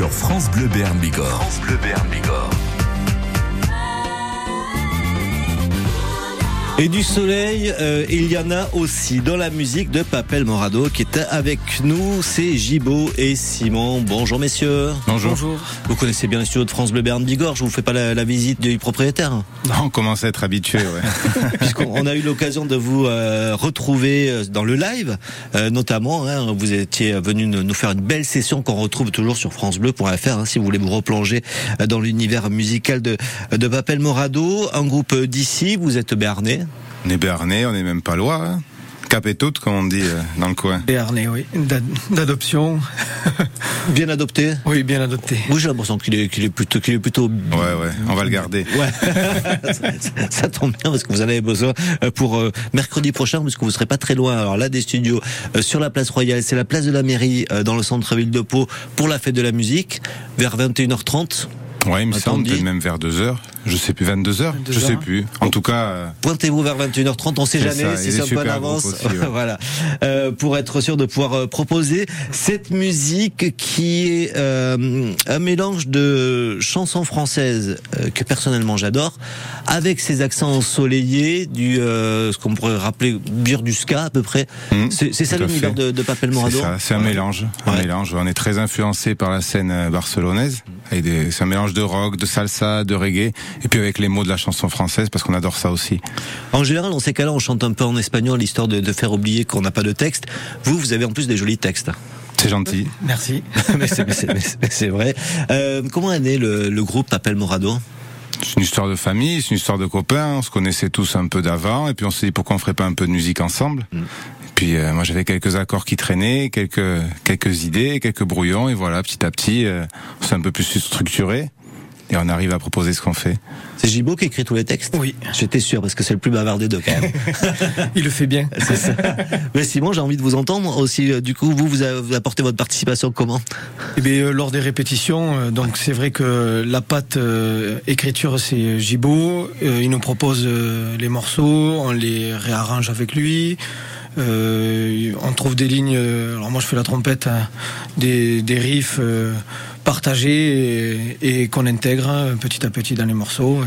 sur France Bleu Béarn Bigorre. France Bleu Béarn Bigorre. Et du soleil, euh, il y en a aussi dans la musique de Papel Morado qui est avec nous. C'est Gibo et Simon. Bonjour messieurs. Bonjour. Vous connaissez bien les studios de France Bleu Berne Bigorre. Je vous fais pas la, visite du propriétaire. Non, on commence à être habitué. Ouais. Puisqu'on a eu l'occasion de vous euh, retrouver euh, dans le live, notamment. Hein, vous étiez venu nous faire une belle session qu'on retrouve toujours sur francebleu.fr hein, si vous voulez vous replonger dans l'univers musical de, de Papel Morado, un groupe d'ici. Vous êtes béarnais. On est béarnais, on est même pas loin. Hein. Cap et tout, comme on dit euh, dans le coin. Béarnais, oui. D'adoption. bien adopté Oui, bien adopté. Oui, j'ai l'impression qu'il est, qu'il est plutôt, qu'il est plutôt. Ouais, ouais, on va le garder. Ouais. ça, tombe bien parce que vous en avez besoin euh, pour euh, mercredi prochain, parce que vous serez pas très loin. Alors là, des studios sur la place Royale, c'est la place de la mairie dans le centre-ville de Pau pour la fête de la musique vers 21h30. Ouais, il me semble même vers 2 heures. Je sais plus, 22 heures. Je sais plus. En tout cas. Euh, Pointez-vous vers 21h30. On sait jamais si c'est un peu avance. voilà. Euh, pour être sûr de pouvoir euh, proposer cette musique qui est euh, un mélange de chansons françaises euh, que personnellement j'adore, avec ses accents ensoleillés, du ce qu'on pourrait rappeler dire du ska à peu près. Mmh, c'est ça l'univers de, de Papel Morado. C'est un mélange. Un mélange. On est très influencé par la scène barcelonaise. C'est un mélange de rock, de salsa, de reggae, et puis avec les mots de la chanson française, parce qu'on adore ça aussi. En général, dans ces cas-là, on chante un peu en espagnol, histoire de, de faire oublier qu'on n'a pas de texte. Vous, vous avez en plus des jolis textes. C'est gentil. Merci. mais c'est vrai. Euh, comment est né le, le groupe Papel Morado? C'est une histoire de famille, c'est une histoire de copains. On se connaissait tous un peu d'avant, et puis on s'est dit pourquoi on ferait pas un peu de musique ensemble. Mm. Et puis euh, moi j'avais quelques accords qui traînaient, quelques quelques idées, quelques brouillons, et voilà, petit à petit, euh, on s'est un peu plus structuré et on arrive à proposer ce qu'on fait. C'est Gibo qui écrit tous les textes Oui. J'étais sûr, parce que c'est le plus bavard des deux quand même. Il le fait bien. C'est ça. Mais Simon, j'ai envie de vous entendre aussi. Euh, du coup, vous, vous, apportez votre participation comment? Eh bien, euh, lors des répétitions, euh, donc c'est vrai que la patte écriture, c'est Gibo. il nous propose les morceaux, on les réarrange avec lui. on trouve des lignes. alors moi, je fais la trompette, hein, des, des riffs partager et, qu'on intègre petit à petit dans les morceaux.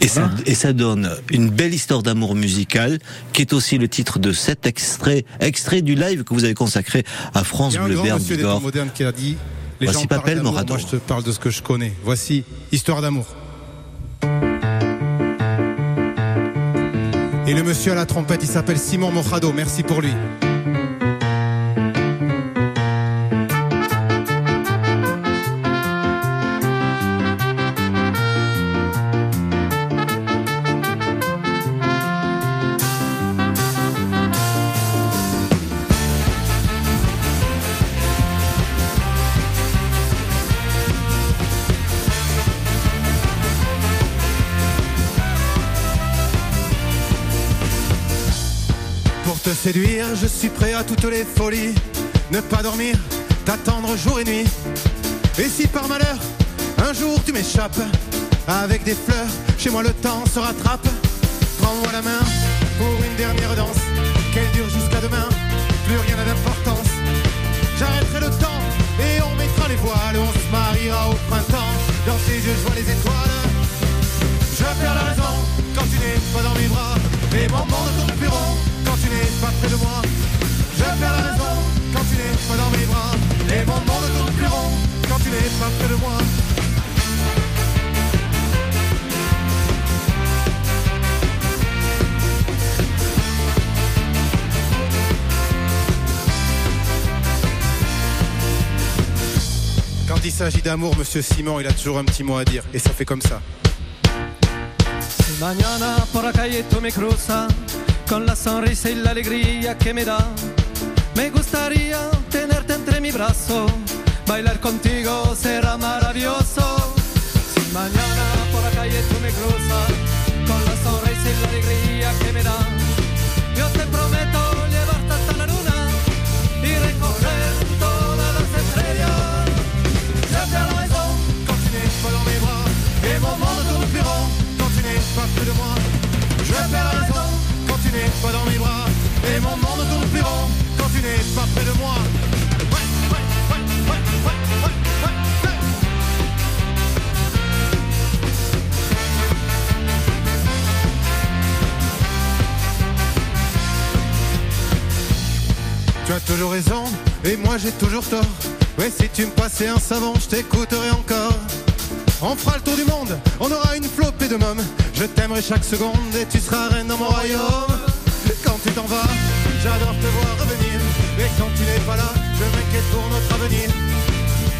Et, ça, et, ça, donne une belle histoire d'amour musical, qui est aussi le titre de cet extrait, extrait du live que vous avez consacré à France Bleu Berne Bigorre. moderne qui a dit les Voici gens Papel Moi, je te parle de ce que je connais. Voici Histoire d'amour. Et le monsieur à la trompette, il s'appelle Simon Mojado. Merci pour lui. Séduire, je suis prêt à toutes les folies. Ne pas dormir, t'attendre jour et nuit. Et si par malheur, un jour tu m'échappes, avec des fleurs, chez moi le temps se rattrape. Prends-moi la main pour une dernière danse, qu'elle dure jusqu'à demain, plus rien n'a d'importance. J'arrêterai le temps et on mettra les voiles, on se mariera au printemps. Dans tes yeux, je vois les étoiles. Je perds la raison quand tu n'es pas dans mes bras, mon monde n'es pas près de moi. Quand il s'agit d'amour, monsieur Simon, il a toujours un petit mot à dire. Et ça fait comme ça. Mañana por la calle tú me cruzas con la sonrisa y la alegría que me da. Me gustaría tenerte entre mi brazo, bailar contigo será maravilloso. Si mañana por la calle tú me cruzas, con la sonrisa y la alegría que me da, yo te prometo llevarte hasta la luna y recorrer todas las estrellas. Je fais la raison quand tu n'es pas dans mes bras, et mon monde tourne plus rond quand pas près de moi. Toujours raison et moi j'ai toujours tort. Ouais, si tu me passais un savon, je t'écouterai encore. On fera le tour du monde, on aura une flopée de mômes. Je t'aimerai chaque seconde et tu seras reine dans mon royaume. Quand tu t'en vas, j'adore te voir revenir. Et quand tu n'es pas là, je m'inquiète pour notre avenir.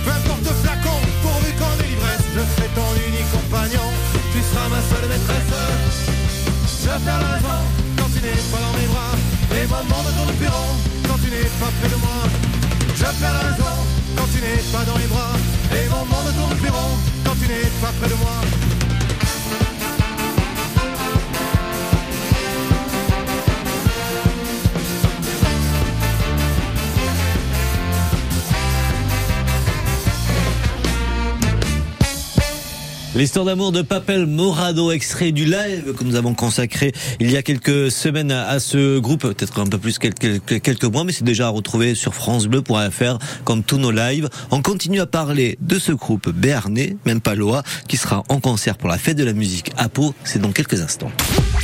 Peu importe flacon, pourvu qu'on ait je serai ton unique compagnon. Tu seras ma seule maîtresse. Je perds la quand tu n'es pas dans mes bras. Et mon monde tourne plus rond quand tu n'es pas près de moi. Je perds la raison quand tu n'es pas dans mes bras. Et mon monde tourne plus rond quand tu n'es pas près de moi. L'histoire d'amour de Papel Morado, extrait du live que nous avons consacré il y a quelques semaines à ce groupe, peut-être un peu plus quelques, quelques mois, mais c'est déjà à retrouver sur francebleu.fr comme tous nos lives. On continue à parler de ce groupe béarnais, même pas Loa, qui sera en concert pour la fête de la musique à Pau, c'est dans quelques instants.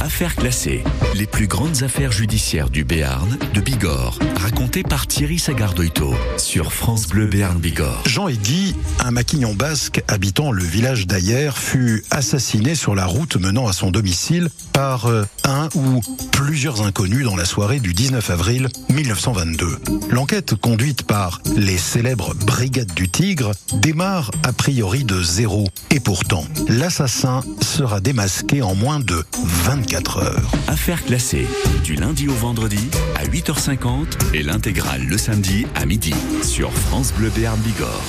Affaires classées, les plus grandes affaires judiciaires du Béarn, de Bigorre, racontées par Thierry Sagardoito sur France Bleu Béarn Bigorre. Jean Eddy, un maquignon basque habitant le village d'Ayer, fut assassiné sur la route menant à son domicile par euh, un ou plusieurs inconnus dans la soirée du 19 avril 1922. L'enquête conduite par les célèbres Brigades du Tigre démarre a priori de zéro. Et pourtant, l'assassin sera démasqué en moins de 24 heures. Affaires classées, du lundi au vendredi à 8h50 et l'intégrale le samedi à midi sur France Bleu Béarn Bigorre.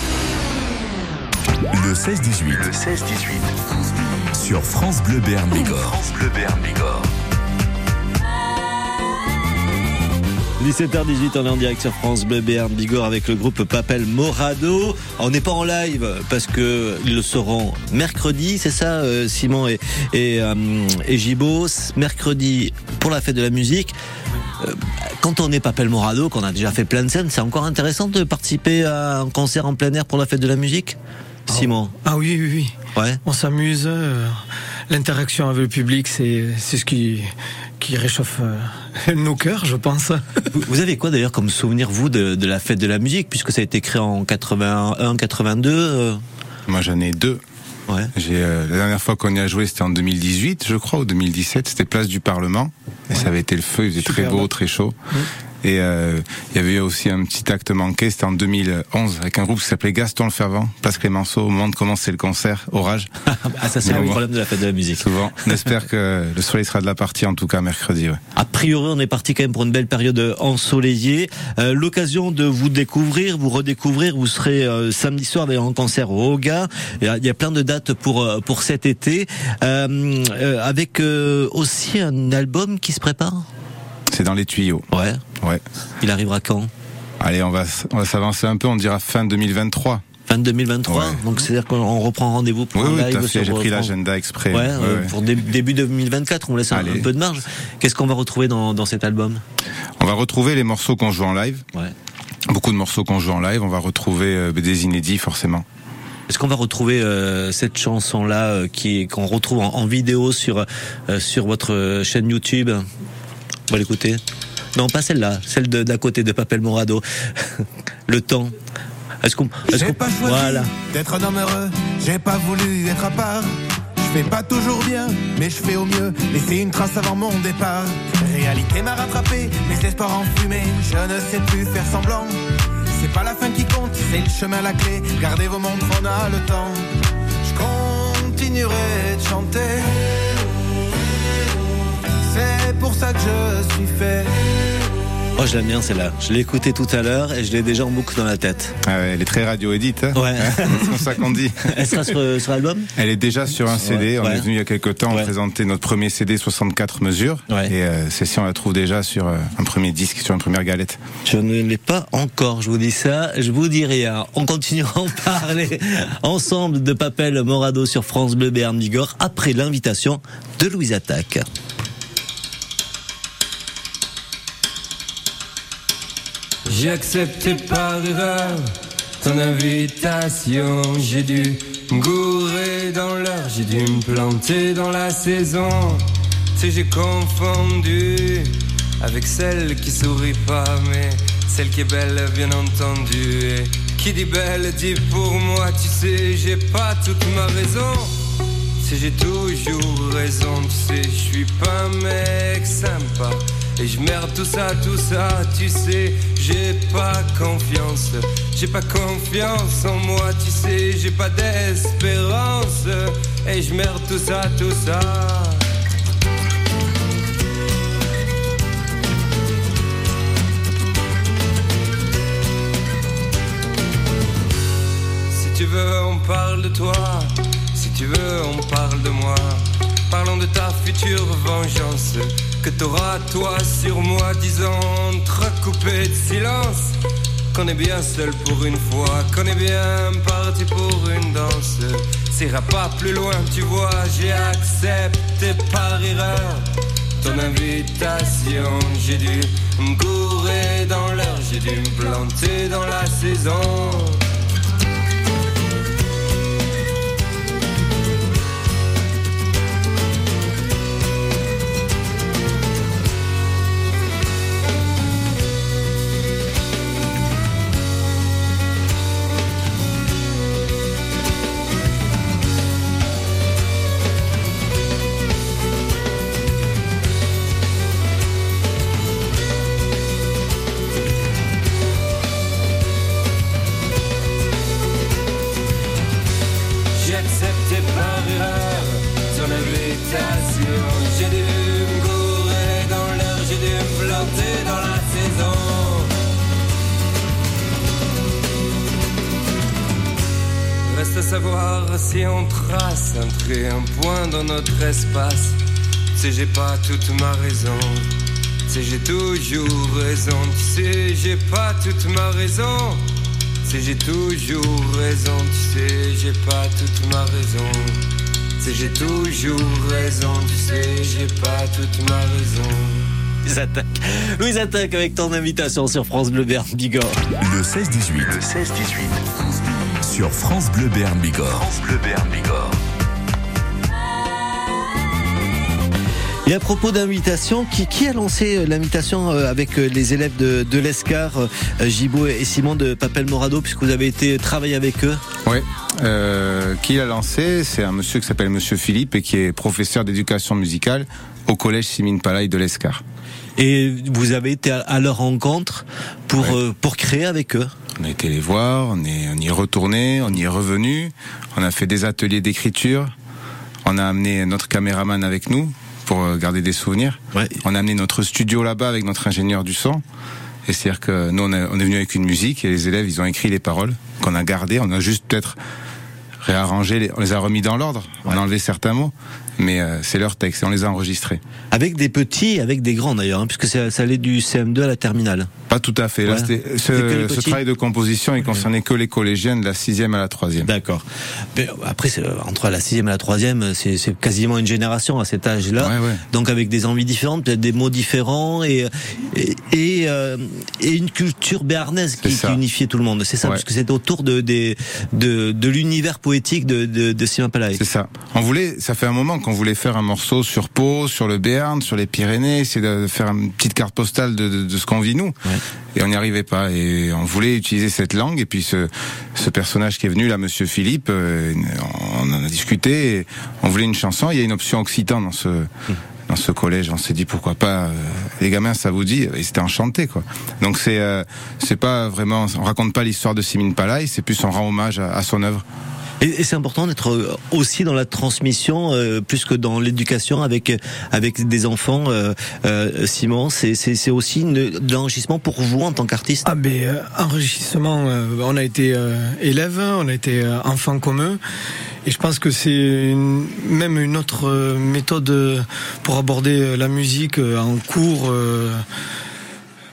Le 16-18. Le 16-18. Sur France Bleu Béarn Bigorre. France Bleu Béarn Bigorre. 17h18, on est en direct sur France Bleu Béarn Bigorre avec le groupe Papel Morado. On n'est pas en live parce que ils le seront mercredi, c'est ça, euh, Simon et, et, euh, et. Mercredi pour la fête de la musique. Euh, quand on est Papel Morado, qu'on a déjà fait plein de scènes, c'est encore intéressant de participer à un concert en plein air pour la fête de la musique Simon? Ah oui, oui, oui. Ouais. On s'amuse. L'interaction avec le public, c'est ce qui, qui réchauffe nos cœurs, je pense. Vous avez quoi d'ailleurs comme souvenir, vous, de, de, la fête de la musique, puisque ça a été créé en 81, 82 euh... Moi, j'en ai deux. Ouais. J'ai euh, la dernière fois qu'on y a joué, c'était en 2018, je crois, ou 2017. C'était place du Parlement, et ouais. ça avait été le feu. Il faisait très beau, très chaud. Mmh. Et euh, il y avait aussi un petit acte manqué, c'était en 2011, avec un groupe qui s'appelait Gaston le Fervent, Place Clémenceau, au moment de commencer le concert, orage. ah ça c'est le problème de la fête de la musique. Souvent. On espère que le soleil sera de la partie, en tout cas mercredi. Ouais. A priori, on est parti quand même pour une belle période ensoleillée. Euh, L'occasion de vous découvrir, vous redécouvrir, vous serez euh, samedi soir d'ailleurs en concert au Hoga. Il y, a, il y a plein de dates pour pour cet été, euh, avec aussi un album qui se prépare? C'est dans les tuyaux. Ouais. Ouais. Il arrivera quand? Allez, on va, on va s'avancer un peu, on dira fin 2023. Fin 2023, ouais. donc c'est-à-dire qu'on reprend rendez-vous pour oui, un oui, live. J'ai pris l'agenda exprès. Ouais, ouais, euh, pour dé début 2024, on laisse un, un, peu de marge. Qu'est-ce qu'on va retrouver dans, dans cet album? On va retrouver les morceaux qu'on joue en live. Ouais. Beaucoup de morceaux qu'on joue en live. On va retrouver euh, des inédits forcément. Est-ce qu'on va retrouver euh, cette chanson-là euh, qui qu'on retrouve en, en, vidéo sur sur votre chaîne YouTube? On va l'écouter. Non, pas celle-là, celle de d'à côté de Papel Morado. le temps. Est-ce qu'on est qu pas choisi voilà. d'être un homme heureux, j'ai pas voulu être à part. Je fais pas toujours bien, mais je fais au mieux. Laisser une trace avant mon départ. Réalité m'a rattrapé, mes espoirs enfumés. Je ne sais plus faire semblant. C'est pas la fin qui compte, c'est le chemin la clé. Gardez vos montres, on a le temps. Je continuerai de chanter. Ça que je suis fait. Oh, je l'aime bien celle-là. Je l'ai écoutée tout à l'heure et je l'ai déjà en boucle dans la tête. Ah ouais, elle est très radio édite. Hein ouais. c'est ça qu'on dit. Elle sera sur, sur l'album? Elle est déjà sur un CD. Ouais. On ouais. est venu il y a quelques temps ouais. présenter notre premier CD 64 mesures. Et euh, celle-ci, on la trouve déjà sur euh, un premier disque, sur une première galette. Je ne l'ai pas encore, je vous dis ça. Je vous dis rien. On continuera à en parler ensemble de Papel Morado sur France Bleu Béarn Bigorre après l'invitation de Louise Attaque. J'ai accepté par erreur ton invitation. J'ai dû me dans l'heure, j'ai dû me planter dans la saison. Sais, j'ai confondu avec celle qui sourit pas, mais celle qui est belle, bien entendu. Et qui dit belle dit pour moi, tu sais, j'ai pas toute ma raison. Si j'ai toujours raison, tu sais, je suis pas un mec sympa. Et je merde tout ça, tout ça, tu sais, j'ai pas confiance. J'ai pas confiance en moi, tu sais, j'ai pas d'espérance. Et je merde tout ça, tout ça. Si tu veux, on parle de toi. Si tu veux, on parle de moi. Parlons de ta future vengeance que t'auras toi sur moi, disant entrecoupé de silence. Qu'on est bien seul pour une fois, qu'on est bien parti pour une danse. S'ira pas plus loin, tu vois, j'ai accepté par erreur ton invitation. J'ai dû me gourer dans l'heure, j'ai dû me planter dans la saison. Si on trace un trait, un point dans notre espace. Tu j'ai pas toute ma raison. Tu j'ai toujours raison. Tu sais, j'ai pas toute ma raison. Tu j'ai toujours raison. Tu sais, j'ai pas toute ma raison. Tu j'ai toujours raison. Tu sais, j'ai pas toute ma raison. Louise Attaque. Louise Attaque avec ton invitation sur France Bleu Bern Bigorre. Le 16-18. Le 16-18 sur France Bleu Béarn Bigorre. France Bleu Béarn Bigorre. Et à propos d'invitation, qui, qui, a lancé euh, l'invitation euh, avec euh, les élèves de, de l'ESCAR, Gibaud et Simon de Papel Morado, puisque vous avez été travailler avec eux? Oui. Euh, qui l'a lancé? C'est un monsieur qui s'appelle Monsieur Philippe et qui est professeur d'éducation musicale au collège Simine Palais de l'ESCAR. Et vous avez été à leur rencontre pour, pour créer avec eux on a été les voir, on, est, on y est retourné, on y est revenu, on a fait des ateliers d'écriture, on a amené notre caméraman avec nous pour euh, garder des souvenirs. On a amené notre studio là-bas avec notre ingénieur du son. Et c'est-à-dire que nous, on, est venu avec une musique et les élèves, ils ont écrit les paroles qu'on a gardées. On a juste peut-être réarrangé, on les a remis dans l'ordre, on a enlevé certains mots mais euh, c'est leur texte et on les a enregistrés. Avec des petits, avec des grands d'ailleurs, hein, puisque ça, allait du CM2 à la terminale. Pas tout à fait. Là, ce, ce, travail de composition, il concernait que les collégiennes de la sixième à la troisième. D'accord. Après, entre la sixième et la troisième, c'est quasiment une génération à cet âge-là. Donc avec des envies différentes, peut-être des mots différents et et, et, euh, une culture béarnaise qui, qui, unifiait tout le monde. C'est ça, parce que c'était autour de, de, de, de l'univers poétique de, de, de Simon Palais. C'est ça. On voulait, ça fait un moment qu'on voulait faire un morceau sur Pau, sur le Béarn, sur les Pyrénées, essayer de faire une petite carte postale de, de, ce qu'on vit nous. Et on n'y arrivait pas. Et on voulait utiliser cette langue. Et puis ce, ce personnage qui est venu là, Monsieur Philippe, euh, on en a discuté. Et on voulait une chanson. Il y a une option occitan dans ce. dans ce collège, on s'est dit pourquoi pas euh, les gamins ça vous dit et c'était enchanté quoi. Donc c'est euh, c'est pas vraiment on raconte pas l'histoire de Simine Palais, c'est plus on rend hommage à, à son œuvre. Et, c'est important d'être euh, aussi dans la transmission euh, plus que dans l'éducation avec avec des enfants. Euh, euh Simon, c'est c'est aussi de l'enrichissement pour vous en tant qu'artiste. Ah ben enrichissement. on a été élève, on a été enfant comme eux. Et je pense que c'est même une autre méthode pour aborder la musique en cours.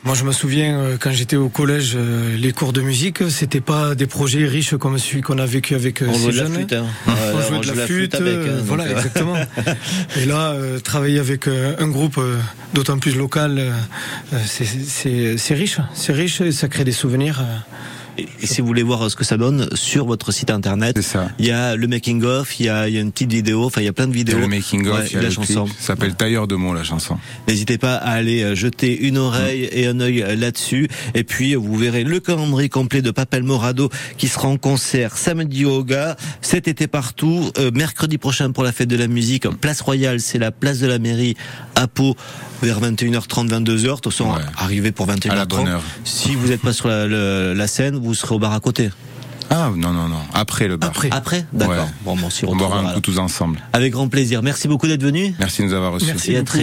Moi, je me souviens euh, quand j'étais au collège, euh, les cours de musique, c'était pas des projets riches comme celui qu'on a vécu avec euh, ces jeunes. Hein. on jouait de la flûte, hein, voilà, exactement. Et là, travailler avec un groupe d'autant plus local, c'est riche, c'est riche et ça crée des souvenirs. Et, si vous voulez voir ce que ça donne sur votre site internet, il y a le making of, il y a, y a une petite vidéo, enfin il y a plein de vidéos. le making of, il y a la chanson. Ça s'appelle Tailleur de mots la chanson. N'hésitez pas à aller euh, jeter une oreille et un œil là-dessus. Et puis vous verrez le calendrier complet de Papel Morado qui sera en concert samedi au Gars, cet été partout, euh, mercredi prochain pour la fête de la musique, place royale, c'est la place de la mairie à Pau vers 21h30, 22h. De toute façon, arrivé pour 21h30. Si vous n'êtes pas sur la, scène, vous serez au bar à côté. Ah non non non après le bar. Après, après d'accord. Bon, on, on boira un coup tous ensemble. Avec grand plaisir. Merci beaucoup d'être venu. Merci de nous avoir reçus. Merci à très